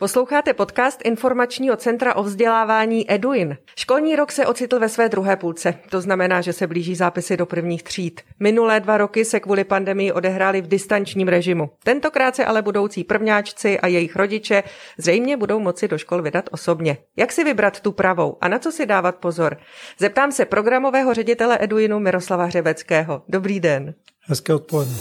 Posloucháte podcast Informačního centra o vzdělávání Eduin. Školní rok se ocitl ve své druhé půlce. To znamená, že se blíží zápisy do prvních tříd. Minulé dva roky se kvůli pandemii odehrály v distančním režimu. Tentokrát se ale budoucí prvňáčci a jejich rodiče zřejmě budou moci do škol vydat osobně. Jak si vybrat tu pravou a na co si dávat pozor? Zeptám se programového ředitele Eduinu Miroslava Hřebeckého. Dobrý den. Hezké odpoledne.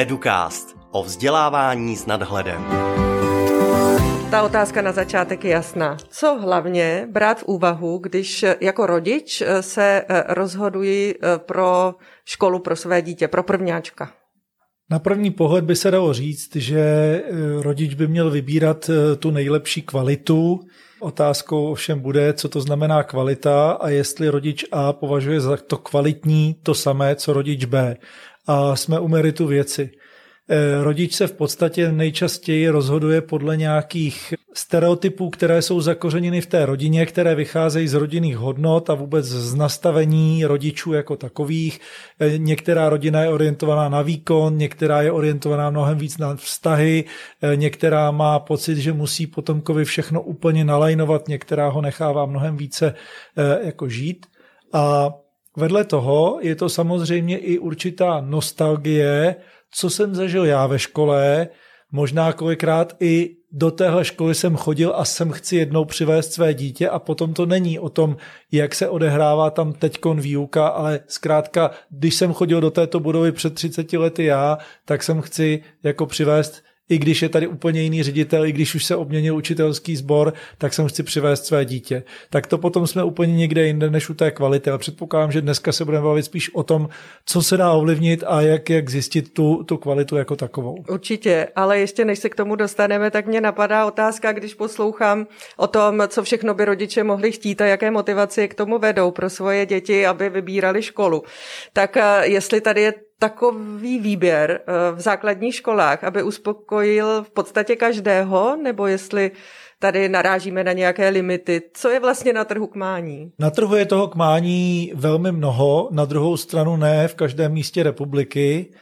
Educast o vzdělávání s nadhledem. Ta otázka na začátek je jasná. Co hlavně brát v úvahu, když jako rodič se eh, rozhoduji eh, pro školu pro své dítě, pro prvňáčka? Na první pohled by se dalo říct, že eh, rodič by měl vybírat tu nejlepší kvalitu. Otázkou ovšem bude, co to znamená kvalita a jestli rodič A považuje za to kvalitní to samé, co rodič B a jsme u meritu věci. E, rodič se v podstatě nejčastěji rozhoduje podle nějakých stereotypů, které jsou zakořeněny v té rodině, které vycházejí z rodinných hodnot a vůbec z nastavení rodičů jako takových. E, některá rodina je orientovaná na výkon, některá je orientovaná mnohem víc na vztahy, e, některá má pocit, že musí potomkovi všechno úplně nalajnovat, některá ho nechává mnohem více jako žít. A Vedle toho je to samozřejmě i určitá nostalgie, co jsem zažil já ve škole, možná kolikrát i do téhle školy jsem chodil a sem chci jednou přivést své dítě a potom to není o tom, jak se odehrává tam teďkon výuka, ale zkrátka, když jsem chodil do této budovy před 30 lety já, tak jsem chci jako přivést i když je tady úplně jiný ředitel, i když už se obměnil učitelský sbor, tak jsem chci přivést své dítě. Tak to potom jsme úplně někde jinde než u té kvality. Ale předpokládám, že dneska se budeme bavit spíš o tom, co se dá ovlivnit a jak, jak zjistit tu, tu kvalitu jako takovou. Určitě, ale ještě než se k tomu dostaneme, tak mě napadá otázka, když poslouchám o tom, co všechno by rodiče mohli chtít a jaké motivaci k tomu vedou pro svoje děti, aby vybírali školu. Tak eh, jestli tady je takový výběr eh, v základních školách, aby uspokojil v podstatě každého, nebo jestli tady narážíme na nějaké limity. Co je vlastně na trhu k mání? Na trhu je toho k mání velmi mnoho, na druhou stranu ne v každém místě republiky,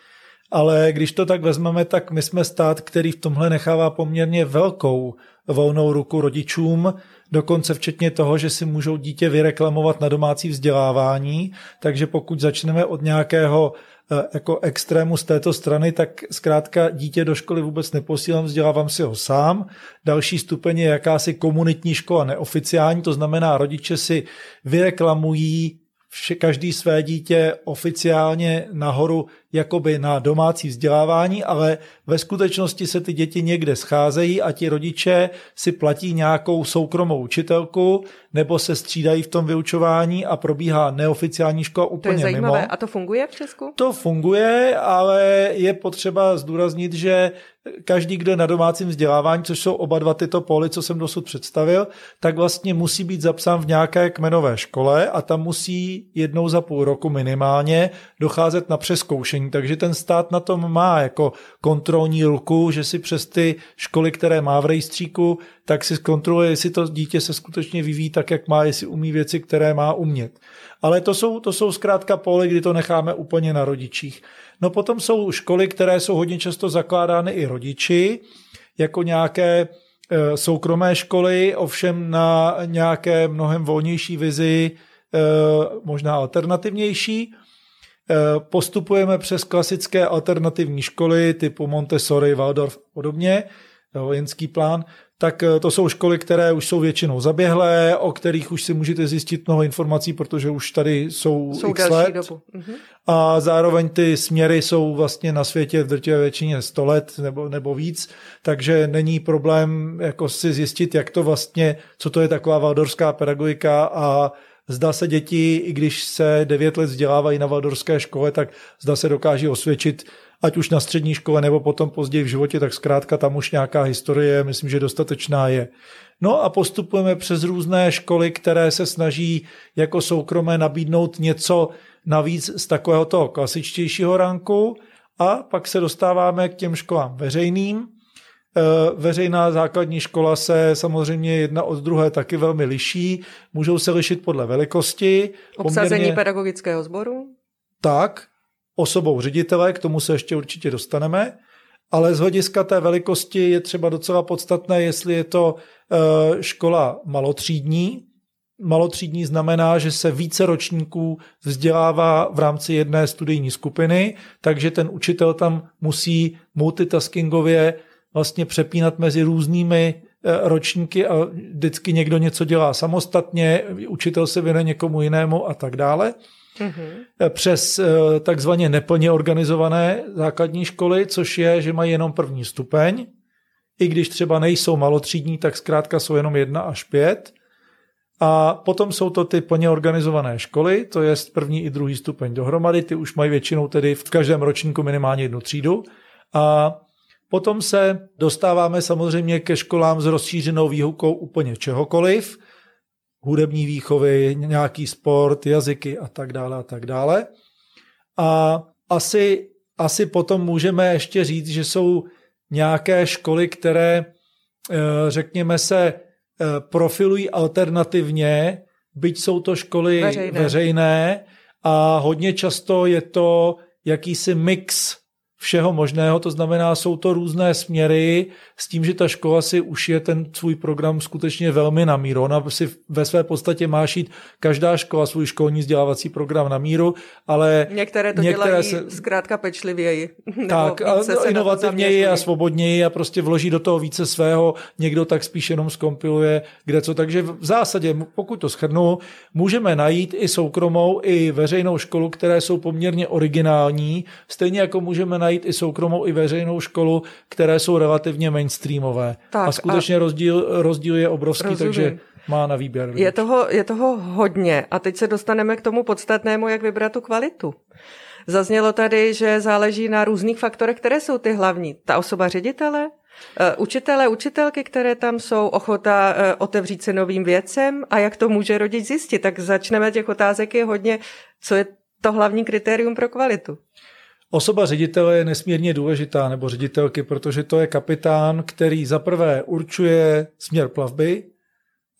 ale když to tak vezmeme, tak my jsme stát, který v tomhle nechává poměrně velkou volnou ruku rodičům, dokonce včetně toho, že si můžou dítě vyreklamovat na domácí vzdělávání, takže pokud začneme od nějakého Eh, jako extrému z této strany, tak zkrátka dítě do školy vůbec neposílám, vzdělávám si ho sám. Další stupeň je jakási komunitní škola neoficiální, to znamená rodiče si vyreklamují vše, každý své dítě oficiálně nahoru jakoby na domácí vzdělávání, ale ve skutečnosti se ty děti někde scházejí a ti rodiče si platí nějakou soukromou učitelku nebo se střídají v tom vyučování a probíhá neoficiální škola úplně to je zajímavé. mimo. A to funguje v Česku? To funguje, ale je potřeba zdůraznit, že každý, kdo je na domácím vzdělávání, což jsou oba dva tyto póly, co jsem dosud představil, tak vlastně musí být zapsán v nějaké kmenové škole a tam musí jednou za půl roku minimálně docházet na přeskoušení. Takže ten stát na tom má jako kontrolní ruku, že si přes ty školy, které má v rejstříku, tak si zkontroluje, jestli to dítě se skutečně vyvíjí tak, jak má, jestli umí věci, které má umět. Ale to jsou, to jsou zkrátka póly, kdy to necháme úplně na rodičích. No potom jsou školy, které jsou hodně často zakládány i rodiči, jako nějaké e, soukromé školy, ovšem na nějaké mnohem volnější vizi, e, možná alternativnější. E, postupujeme přes klasické alternativní školy typu Montessori, Waldorf a podobně, vojenský plán, tak eh, to jsou školy, které už jsou většinou zaběhlé, o kterých už si můžete zjistit mnoho informací, protože už tady jsou, jsou x let. Dobu. Mhm. A zároveň ty směry jsou vlastně na světě v drtivé většině 100 let nebo, nebo víc, takže není problém jako si zjistit, jak to vlastně, co to je taková valdorská pedagogika a Zda se děti, i když se 9 let vzdělávají na valdorské škole, tak zda se dokáží osvědčit ať už na střední škole nebo potom později v životě, tak zkrátka tam už nějaká historie, myslím, že dostatečná je. No a postupujeme přes různé školy, které se snaží jako soukromé nabídnout něco navíc z takového toho klasičtějšího ranku a pak se dostáváme k těm školám veřejným. E, veřejná základní škola se samozřejmě jedna od druhé taky velmi liší. Můžou se lišit podle velikosti. Obsazení poměrně... pedagogického sboru? Tak, osobou ředitele, k tomu se ještě určitě dostaneme, ale z hlediska té velikosti je třeba docela podstatné, jestli je to eh, škola malotřídní. Malotřídní znamená, že se více ročníků vzdělává v rámci jedné studijní skupiny, takže ten učitel tam musí multitaskingově vlastně přepínat mezi různými ročníky a vždycky někdo něco dělá samostatně, učitel se věnuje někomu jinému a tak dále mm-hmm. přes eh, takzvaně neplně organizované základní školy, což je, že mají jenom první stupeň, i když třeba nejsou malotřídní, tak zkrátka jsou jenom jedna až pět. A potom jsou to ty plně organizované školy, to je první i druhý stupeň dohromady, ty už mají většinou tedy v každém ročníku minimálně jednu třídu. A potom se dostáváme samozřejmě ke školám s rozšířenou výukou úplně čehokoliv, hudební výchovy, nějaký sport, jazyky a tak dále a tak dále. A asi, asi potom můžeme ještě říct, že jsou nějaké školy, které, eh, řekněme se, eh, profilují alternativně, byť jsou to školy veřejné, veřejné. A hodně často je to jakýsi mix všeho možného, to znamená, jsou to různé směry s tím, že ta škola si už je ten svůj program skutečně velmi na míru. Ona si ve své podstatě má šít každá škola svůj školní vzdělávací program na míru, ale některé to některé dělají se... zkrátka pečlivěji. Tak, a inovativněji a svobodněji a prostě vloží do toho více svého, někdo tak spíš jenom skompiluje kde co. Takže v zásadě, pokud to schrnu, můžeme najít i soukromou, i veřejnou školu, které jsou poměrně originální, stejně jako můžeme najít najít i soukromou, i veřejnou školu, které jsou relativně mainstreamové. Tak, a skutečně a rozdíl, rozdíl je obrovský, rozumím. takže má na výběr. Je toho, je toho hodně. A teď se dostaneme k tomu podstatnému, jak vybrat tu kvalitu. Zaznělo tady, že záleží na různých faktorech, které jsou ty hlavní. Ta osoba ředitele, eh, učitele, učitelky, které tam jsou, ochota eh, otevřít se novým věcem a jak to může rodič zjistit. Tak začneme těch otázek je hodně, co je to hlavní kritérium pro kvalitu. Osoba ředitele je nesmírně důležitá, nebo ředitelky, protože to je kapitán, který za prvé určuje směr plavby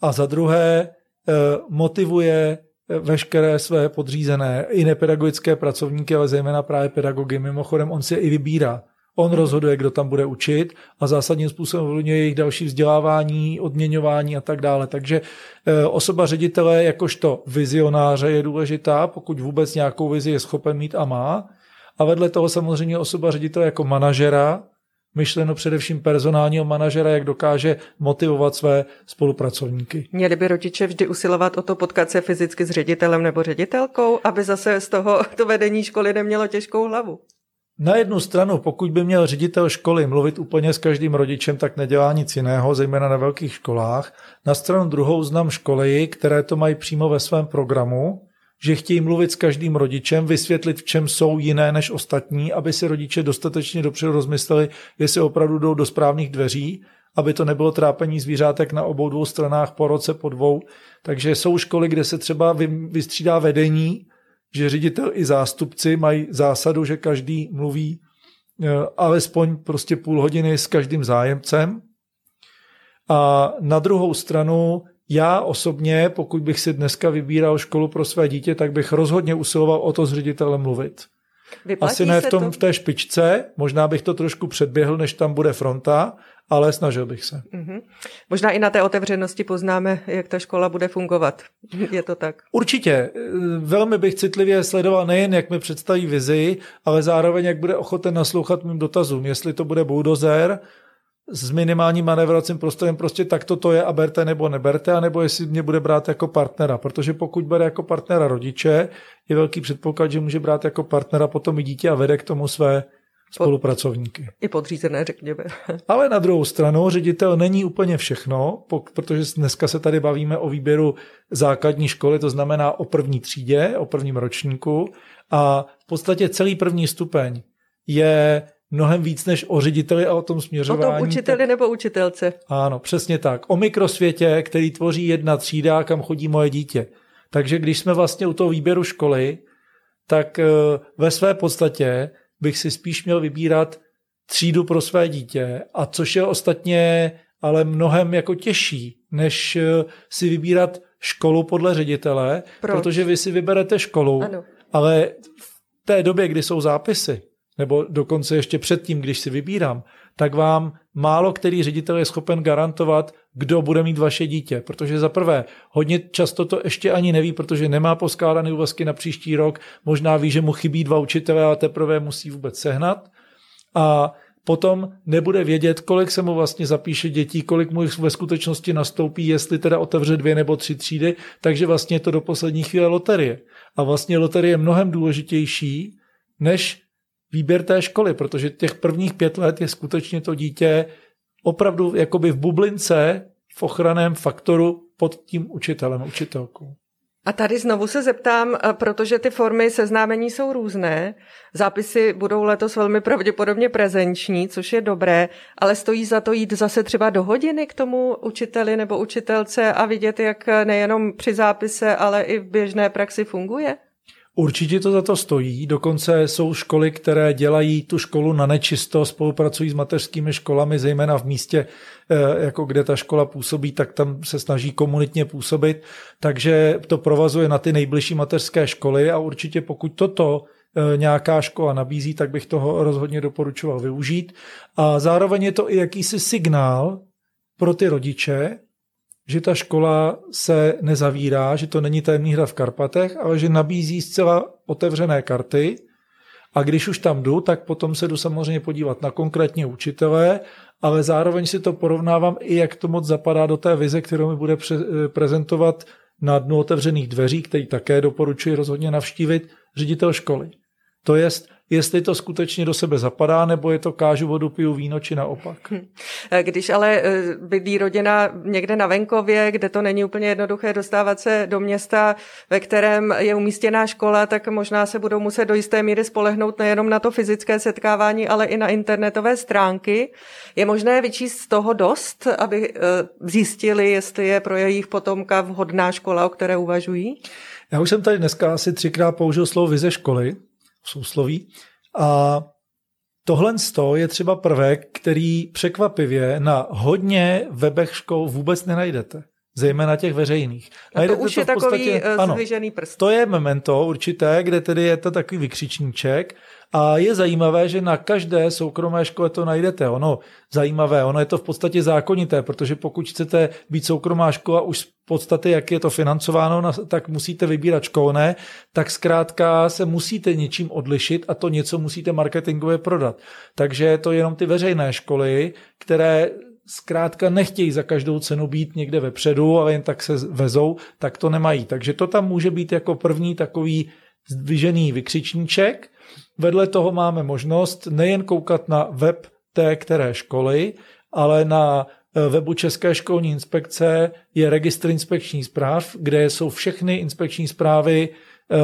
a za druhé eh, motivuje eh, veškeré své podřízené, i nepedagogické pracovníky, ale zejména právě pedagogy. Mimochodem, on si je i vybírá. On rozhoduje, kdo tam bude učit a zásadním způsobem ovlivňuje jejich další vzdělávání, odměňování a tak dále. Takže eh, osoba ředitele jakožto vizionáře je důležitá, pokud vůbec nějakou vizi je schopen mít a má. A vedle toho samozřejmě osoba ředitele jako manažera, myšleno především personálního manažera, jak dokáže motivovat své spolupracovníky. Měli by rodiče vždy usilovat o to potkat se fyzicky s ředitelem nebo ředitelkou, aby zase z toho to vedení školy nemělo těžkou hlavu. Na jednu stranu, pokud by měl ředitel školy mluvit úplně s každým rodičem, tak nedělá nic jiného, zejména na velkých školách. Na stranu druhou znám školy, které to mají přímo ve svém programu že chtějí mluvit s každým rodičem, vysvětlit, v čem jsou jiné než ostatní, aby si rodiče dostatečně dopředu rozmysleli, jestli opravdu jdou do správných dveří, aby to nebylo trápení zvířátek na obou dvou stranách po roce, po dvou. Takže jsou školy, kde se třeba vystřídá vedení, že ředitel i zástupci mají zásadu, že každý mluví eh, alespoň prostě půl hodiny s každým zájemcem. A na druhou stranu já osobně, pokud bych si dneska vybíral školu pro své dítě, tak bych rozhodně usiloval o to s ředitelem mluvit. Vyplatí Asi ne v, tom, to? v té špičce, možná bych to trošku předběhl, než tam bude fronta, ale snažil bych se. Mm-hmm. Možná i na té otevřenosti poznáme, jak ta škola bude fungovat. Je to tak? Určitě. Velmi bych citlivě sledoval nejen, jak mi představí vizi, ale zároveň, jak bude ochoten naslouchat mým dotazům. Jestli to bude bulldozer, s minimálním manévracím prostorem prostě takto to je a berte nebo neberte, anebo jestli mě bude brát jako partnera, protože pokud bere jako partnera rodiče, je velký předpoklad, že může brát jako partnera potom i dítě a vede k tomu své spolupracovníky. I podřízené, řekněme. Ale na druhou stranu ředitel není úplně všechno, protože dneska se tady bavíme o výběru základní školy, to znamená o první třídě, o prvním ročníku a v podstatě celý první stupeň je mnohem víc než o řediteli a o tom směřování. O tom učiteli tak... nebo učitelce. Ano, přesně tak. O mikrosvětě, který tvoří jedna třída, kam chodí moje dítě. Takže když jsme vlastně u toho výběru školy, tak eh, ve své podstatě bych si spíš měl vybírat třídu pro své dítě, a což je ostatně ale mnohem jako těžší, než eh, si vybírat školu podle ředitele, Proč? protože vy si vyberete školu, ano. ale té době, kdy jsou zápisy, nebo dokonce ještě předtím, když si vybírám, tak vám málo který ředitel je schopen garantovat, kdo bude mít vaše dítě. Protože za prvé, hodně často to ještě ani neví, protože nemá poskládané úvazky na příští rok, možná ví, že mu chybí dva učitele a teprve musí vůbec sehnat. A potom nebude vědět, kolik se mu vlastně zapíše dětí, kolik mu ve skutečnosti nastoupí, jestli teda otevře dvě nebo tři třídy, takže vlastně je to do poslední chvíle loterie. A vlastně loterie je mnohem důležitější, než výběr té školy, protože těch prvních pět let je skutečně to dítě opravdu jakoby v bublince, v ochraném faktoru pod tím učitelem, učitelkou. A tady znovu se zeptám, eh, protože ty formy seznámení jsou různé. Zápisy budou letos velmi pravděpodobně prezenční, což je dobré, ale stojí za to jít zase třeba do hodiny k tomu učiteli nebo učitelce a vidět, jak nejenom při zápise, ale i v běžné praxi funguje? Určitě to za to stojí, dokonce jsou školy, které dělají tu školu na nečisto, spolupracují s mateřskými školami, zejména v místě, eh, jako kde ta škola působí, tak tam se snaží komunitně působit, takže to provazuje na ty nejbližší mateřské školy a určitě pokud toto eh, nějaká škola nabízí, tak bych toho rozhodně doporučoval využít. A zároveň je to i jakýsi signál pro ty rodiče, že ta škola se nezavírá, že to není tajemný hra v Karpatech, ale že nabízí zcela otevřené karty a když už tam jdu, tak potom se jdu samozřejmě podívat na konkrétně učitele, ale zároveň si to porovnávám i, jak to moc zapadá do té vize, kterou mi bude prezentovat na dnu otevřených dveří, který také doporučuji rozhodně navštívit, ředitel školy. To jest, jestli to skutečně do sebe zapadá, nebo je to kážu vodu, piju víno, či naopak. Hm. Když ale eh, bydlí rodina někde na venkově, kde to není úplně jednoduché dostávat se do města, ve kterém je umístěná škola, tak možná se budou muset do jisté míry spolehnout nejenom na to fyzické setkávání, ale i na internetové stránky. Je možné vyčíst z toho dost, aby eh, zjistili, jestli je pro jejich potomka vhodná škola, o které uvažují? Já už jsem tady dneska asi třikrát použil slovo vize školy, sousloví. A tohle je třeba prvek, který překvapivě na hodně webech škol vůbec nenajdete zejména těch veřejných. A to už to je podstatě, takový ano, zvyžený prst. To je memento určité, kde tedy je to takový vykřičníček a je zajímavé, že na každé soukromé škole to najdete. Ono zajímavé, ono je to v podstatě zákonité, protože pokud chcete být soukromá škola už z podstaty, jak je to financováno, tak musíte vybírat školné, tak zkrátka se musíte něčím odlišit a to něco musíte marketingově prodat. Takže to jenom ty veřejné školy, které zkrátka nechtějí za každou cenu být někde vepředu, ale jen tak se vezou, tak to nemají. Takže to tam může být jako první takový zdvižený vykřičníček. Vedle toho máme možnost nejen koukat na web té které školy, ale na eh, webu České školní inspekce je registr inspekční zpráv, kde jsou všechny inspekční zprávy eh,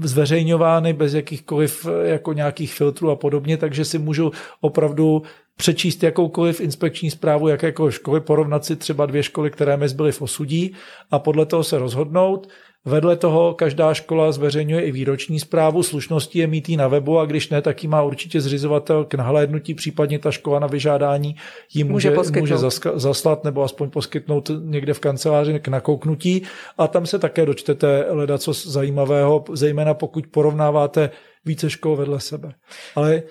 zveřejňovány bez jakýchkoliv eh, jako nějakých filtrů a podobně, takže si můžu opravdu přečíst jakoukoliv inspekční zprávu jakékoliv školy, porovnat si třeba dvě školy, které mi zbyly v osudí a podle toho se rozhodnout. Vedle toho každá škola zveřejňuje i výroční zprávu, slušnosti je mít ji na webu a když ne, tak ji má určitě zřizovatel k nahlédnutí, případně ta škola na vyžádání ji může, může, může zaslat nebo aspoň poskytnout někde v kanceláři k nakouknutí a tam se také dočtete leda co zajímavého, zejména pokud porovnáváte více škol vedle sebe. Ale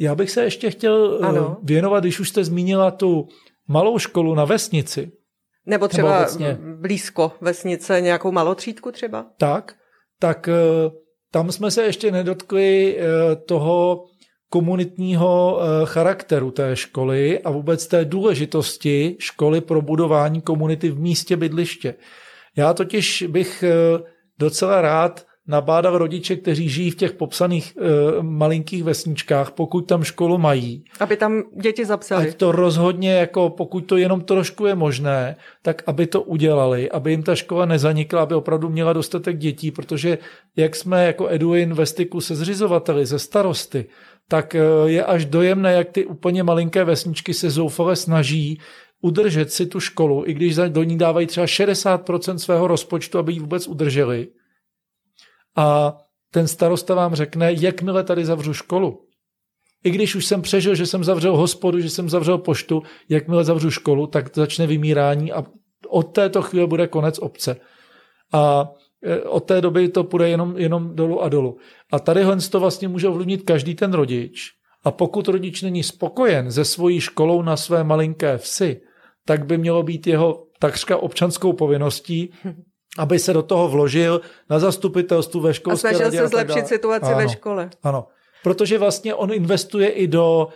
já bych se ještě chtěl eh, ano. věnovat, když už jste zmínila tu malou školu na vesnici. Nebo třeba nebo blízko vesnice, nějakou malotřídku třeba? Tak, tak eh, tam jsme se ještě nedotkli eh, toho komunitního charakteru té školy a vůbec té důležitosti školy pro budování komunity v místě bydliště. Já totiž bych docela rád nabádat rodiče, kteří žijí v těch popsaných e, malinkých vesničkách, pokud tam školu mají. Aby tam děti zapsali. Ať to rozhodně, jako pokud to jenom trošku je možné, tak aby to udělali, aby jim ta škola nezanikla, aby opravdu měla dostatek dětí, protože jak jsme jako Eduin ve styku se zřizovateli, ze starosty, tak eh, je až dojemné, jak ty úplně malinké vesničky se zoufale snaží udržet si tu školu, i když do ní dávají třeba 60% svého rozpočtu, aby ji vůbec udrželi a ten starosta vám řekne, jakmile tady zavřu školu, i když už jsem přežil, že jsem zavřel hospodu, že jsem zavřel poštu, jakmile zavřu školu, tak začne vymírání a od této chvíle bude konec obce. A Eh, od té doby to půjde jenom, jenom dolů a dolů. A tady to vlastně může ovlivnit každý ten rodič. A pokud rodič není spokojen se svojí školou na své malinké vsi, tak by mělo být jeho takřka občanskou povinností, aby se do toho vložil na zastupitelstvu ve školské A snažil se zlepšit situaci ano, ve škole. Ano, protože vlastně on investuje i do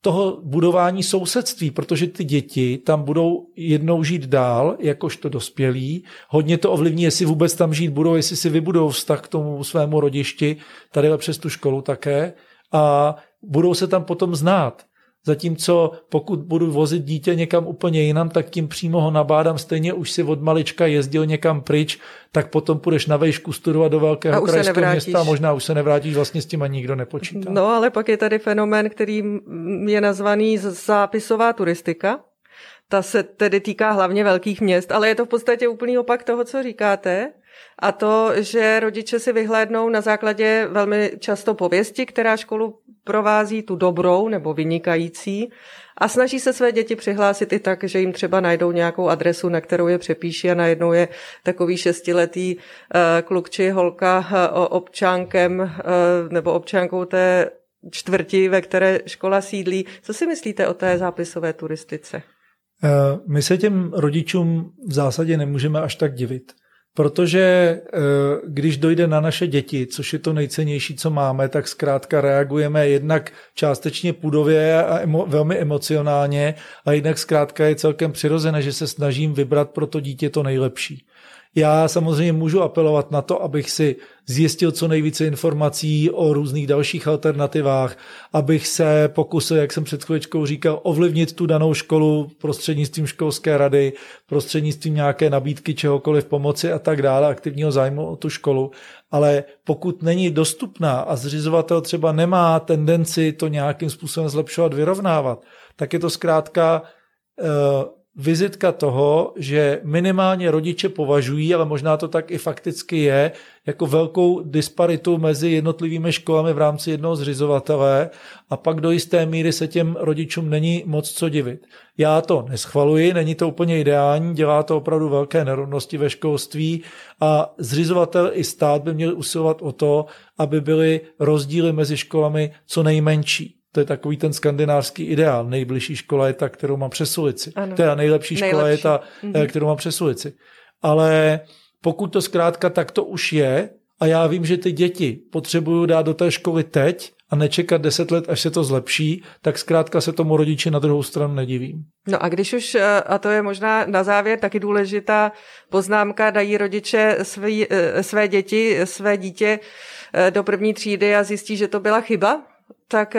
toho budování sousedství, protože ty děti tam budou jednou žít dál, jakožto dospělí. Hodně to ovlivní, jestli vůbec tam žít budou, jestli si vybudou vztah k tomu svému rodišti, tady přes tu školu také. A budou se tam potom znát. Zatímco pokud budu vozit dítě někam úplně jinam, tak tím přímo ho nabádám, stejně už si od malička jezdil někam pryč, tak potom půjdeš na vejšku studovat do velkého krajského města a možná už se nevrátíš, vlastně s tím ani nikdo nepočítá. No ale pak je tady fenomén, který je nazvaný zápisová turistika. Ta se tedy týká hlavně velkých měst, ale je to v podstatě úplný opak toho, co říkáte. A to, že rodiče si vyhlédnou na základě velmi často pověsti, která školu provází tu dobrou nebo vynikající a snaží se své děti přihlásit i tak, že jim třeba najdou nějakou adresu, na kterou je přepíší a najednou je takový šestiletý uh, kluk či holka uh, občánkem uh, nebo občánkou té čtvrti, ve které škola sídlí. Co si myslíte o té zápisové turistice? My se těm rodičům v zásadě nemůžeme až tak divit. Protože eh, když dojde na naše děti, což je to nejcennější, co máme, tak zkrátka reagujeme jednak částečně půdově a emo, velmi emocionálně a jednak zkrátka je celkem přirozené, že se snažím vybrat pro to dítě to nejlepší. Já samozřejmě můžu apelovat na to, abych si zjistil co nejvíce informací o různých dalších alternativách, abych se pokusil, jak jsem před chvíličkou říkal, ovlivnit tu danou školu prostřednictvím školské rady, prostřednictvím nějaké nabídky čehokoliv pomoci a tak dále, aktivního zájmu o tu školu. Ale pokud není dostupná a zřizovatel třeba nemá tendenci to nějakým způsobem zlepšovat, vyrovnávat, tak je to zkrátka uh, vizitka toho, že minimálně rodiče považují, ale možná to tak i fakticky je, jako velkou disparitu mezi jednotlivými školami v rámci jednoho zřizovatele a pak do jisté míry se těm rodičům není moc co divit. Já to neschvaluji, není to úplně ideální, dělá to opravdu velké nerovnosti ve školství a zřizovatel i stát by měl usilovat o to, aby byly rozdíly mezi školami co nejmenší. To je takový ten skandinávský ideál. Nejbližší škola je ta, kterou mám přes ulici. Ano. Teda nejlepší škola nejlepší. je ta, mm-hmm. kterou mám přes ulici. Ale pokud to zkrátka tak to už je, a já vím, že ty děti potřebují dát do té školy teď a nečekat deset let, až se to zlepší, tak zkrátka se tomu rodiči na druhou stranu nedivím. No a když už, eh, a to je možná na závěr taky důležitá poznámka, dají rodiče svý, eh, své děti, své dítě do první třídy a zjistí, že to byla chyba, tak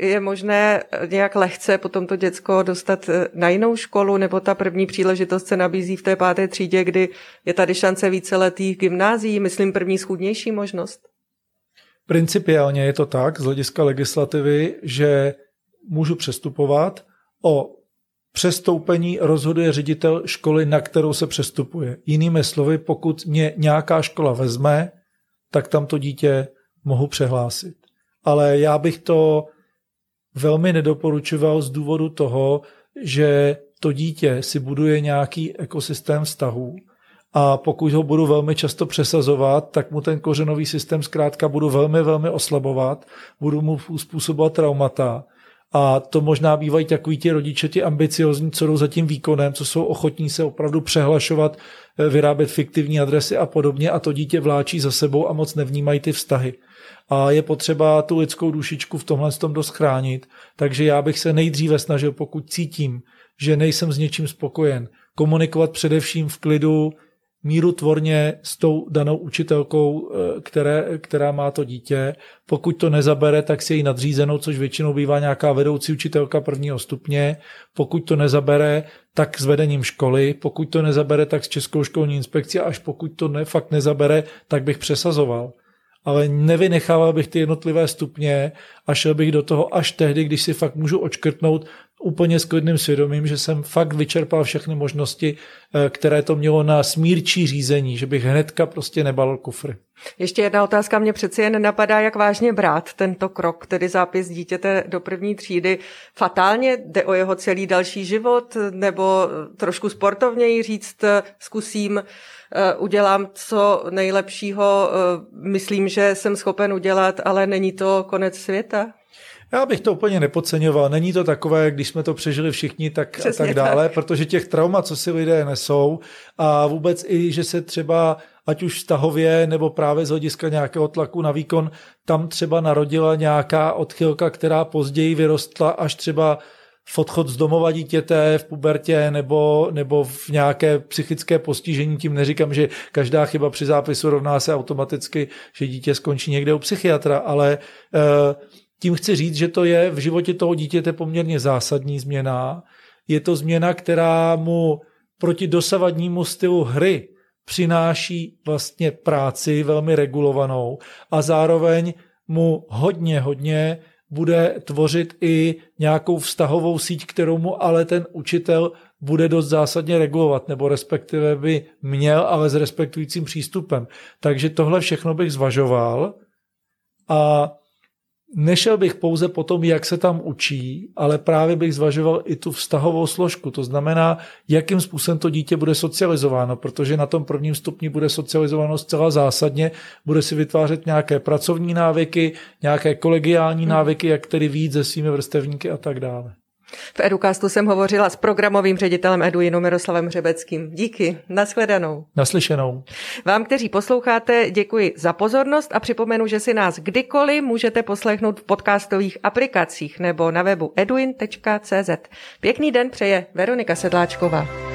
je možné nějak lehce potom to děcko dostat eh, na jinou školu, nebo ta první příležitost se nabízí v té páté třídě, kdy je tady šance víceletých gymnázií, myslím první schůdnější možnost? Principiálně je to tak z hlediska legislativy, že můžu přestupovat o přestoupení rozhoduje ředitel školy, na kterou se přestupuje. Jinými slovy, pokud mě nějaká škola vezme, tak tam to dítě mohu přehlásit. Ale já bych to velmi nedoporučoval z důvodu toho, že to dítě si buduje nějaký ekosystém vztahů a pokud ho budu velmi často přesazovat, tak mu ten kořenový systém zkrátka budu velmi, velmi oslabovat, budu mu způsobovat traumata. A to možná bývají takový ti rodiče, ti ambiciozní, co jdou za tím výkonem, co jsou ochotní se opravdu přehlašovat, eh, vyrábět fiktivní adresy a podobně a to dítě vláčí za sebou a moc nevnímají ty vztahy a je potřeba tu lidskou dušičku v tomhle tom dost chránit. Takže já bych se nejdříve snažil, pokud cítím, že nejsem s něčím spokojen, komunikovat především v klidu, míru tvorně s tou danou učitelkou, eh, které, která má to dítě. Pokud to nezabere, tak si její nadřízenou, což většinou bývá nějaká vedoucí učitelka prvního stupně. Pokud to nezabere, tak s vedením školy. Pokud to nezabere, tak s Českou školní inspekcí. Až pokud to ne, fakt nezabere, tak bych přesazoval ale nevynechával bych ty jednotlivé stupně a šel bych do toho až tehdy, když si fakt můžu očkrtnout, úplně s klidným svědomím, že jsem fakt vyčerpal všechny možnosti, eh, které to mělo na smírčí řízení, že bych hnedka prostě nebalil kufry. Ještě jedna otázka mě přeci jen napadá, jak vážně brát tento krok, tedy zápis dítěte do první třídy. Fatálně jde o jeho celý další život, nebo trošku sportovněji říct, zkusím, eh, udělám co nejlepšího, eh, myslím, že jsem schopen udělat, ale není to konec světa? Já bych to úplně nepodceňoval. Není to takové, když jsme to přežili všichni, tak Přesně a tak dále, tak. protože těch traumat, co si lidé nesou a vůbec i, že se třeba ať už vztahově nebo právě z hlediska nějakého tlaku na výkon, tam třeba narodila nějaká odchylka, která později vyrostla až třeba v odchod z domova dítěte, v pubertě nebo, nebo v nějaké psychické postižení. Tím neříkám, že každá chyba při zápisu rovná se automaticky, že dítě skončí někde u psychiatra, ale uh, tím chci říct, že to je v životě toho dítěte poměrně zásadní změna. Je to změna, která mu proti dosavadnímu stylu hry přináší vlastně práci velmi regulovanou a zároveň mu hodně, hodně bude tvořit i nějakou vztahovou síť, kterou mu ale ten učitel bude dost zásadně regulovat, nebo respektive by měl, ale s respektujícím přístupem. Takže tohle všechno bych zvažoval a nešel bych pouze po tom, jak se tam učí, ale právě bych zvažoval i tu vztahovou složku. To znamená, jakým způsobem to dítě bude socializováno, protože na tom prvním stupni bude socializováno zcela zásadně, bude si vytvářet nějaké pracovní návyky, nějaké kolegiální hmm. návyky, jak tedy víc se svými vrstevníky a tak dále. V Educastu jsem hovořila s programovým ředitelem Eduinu Miroslavem Hřebeckým. Díky, nashledanou. Naslyšenou. Vám, kteří posloucháte, děkuji za pozornost a připomenu, že si nás kdykoliv můžete poslechnout v podcastových aplikacích nebo na webu eduin.cz. Pěkný den přeje Veronika Sedláčková.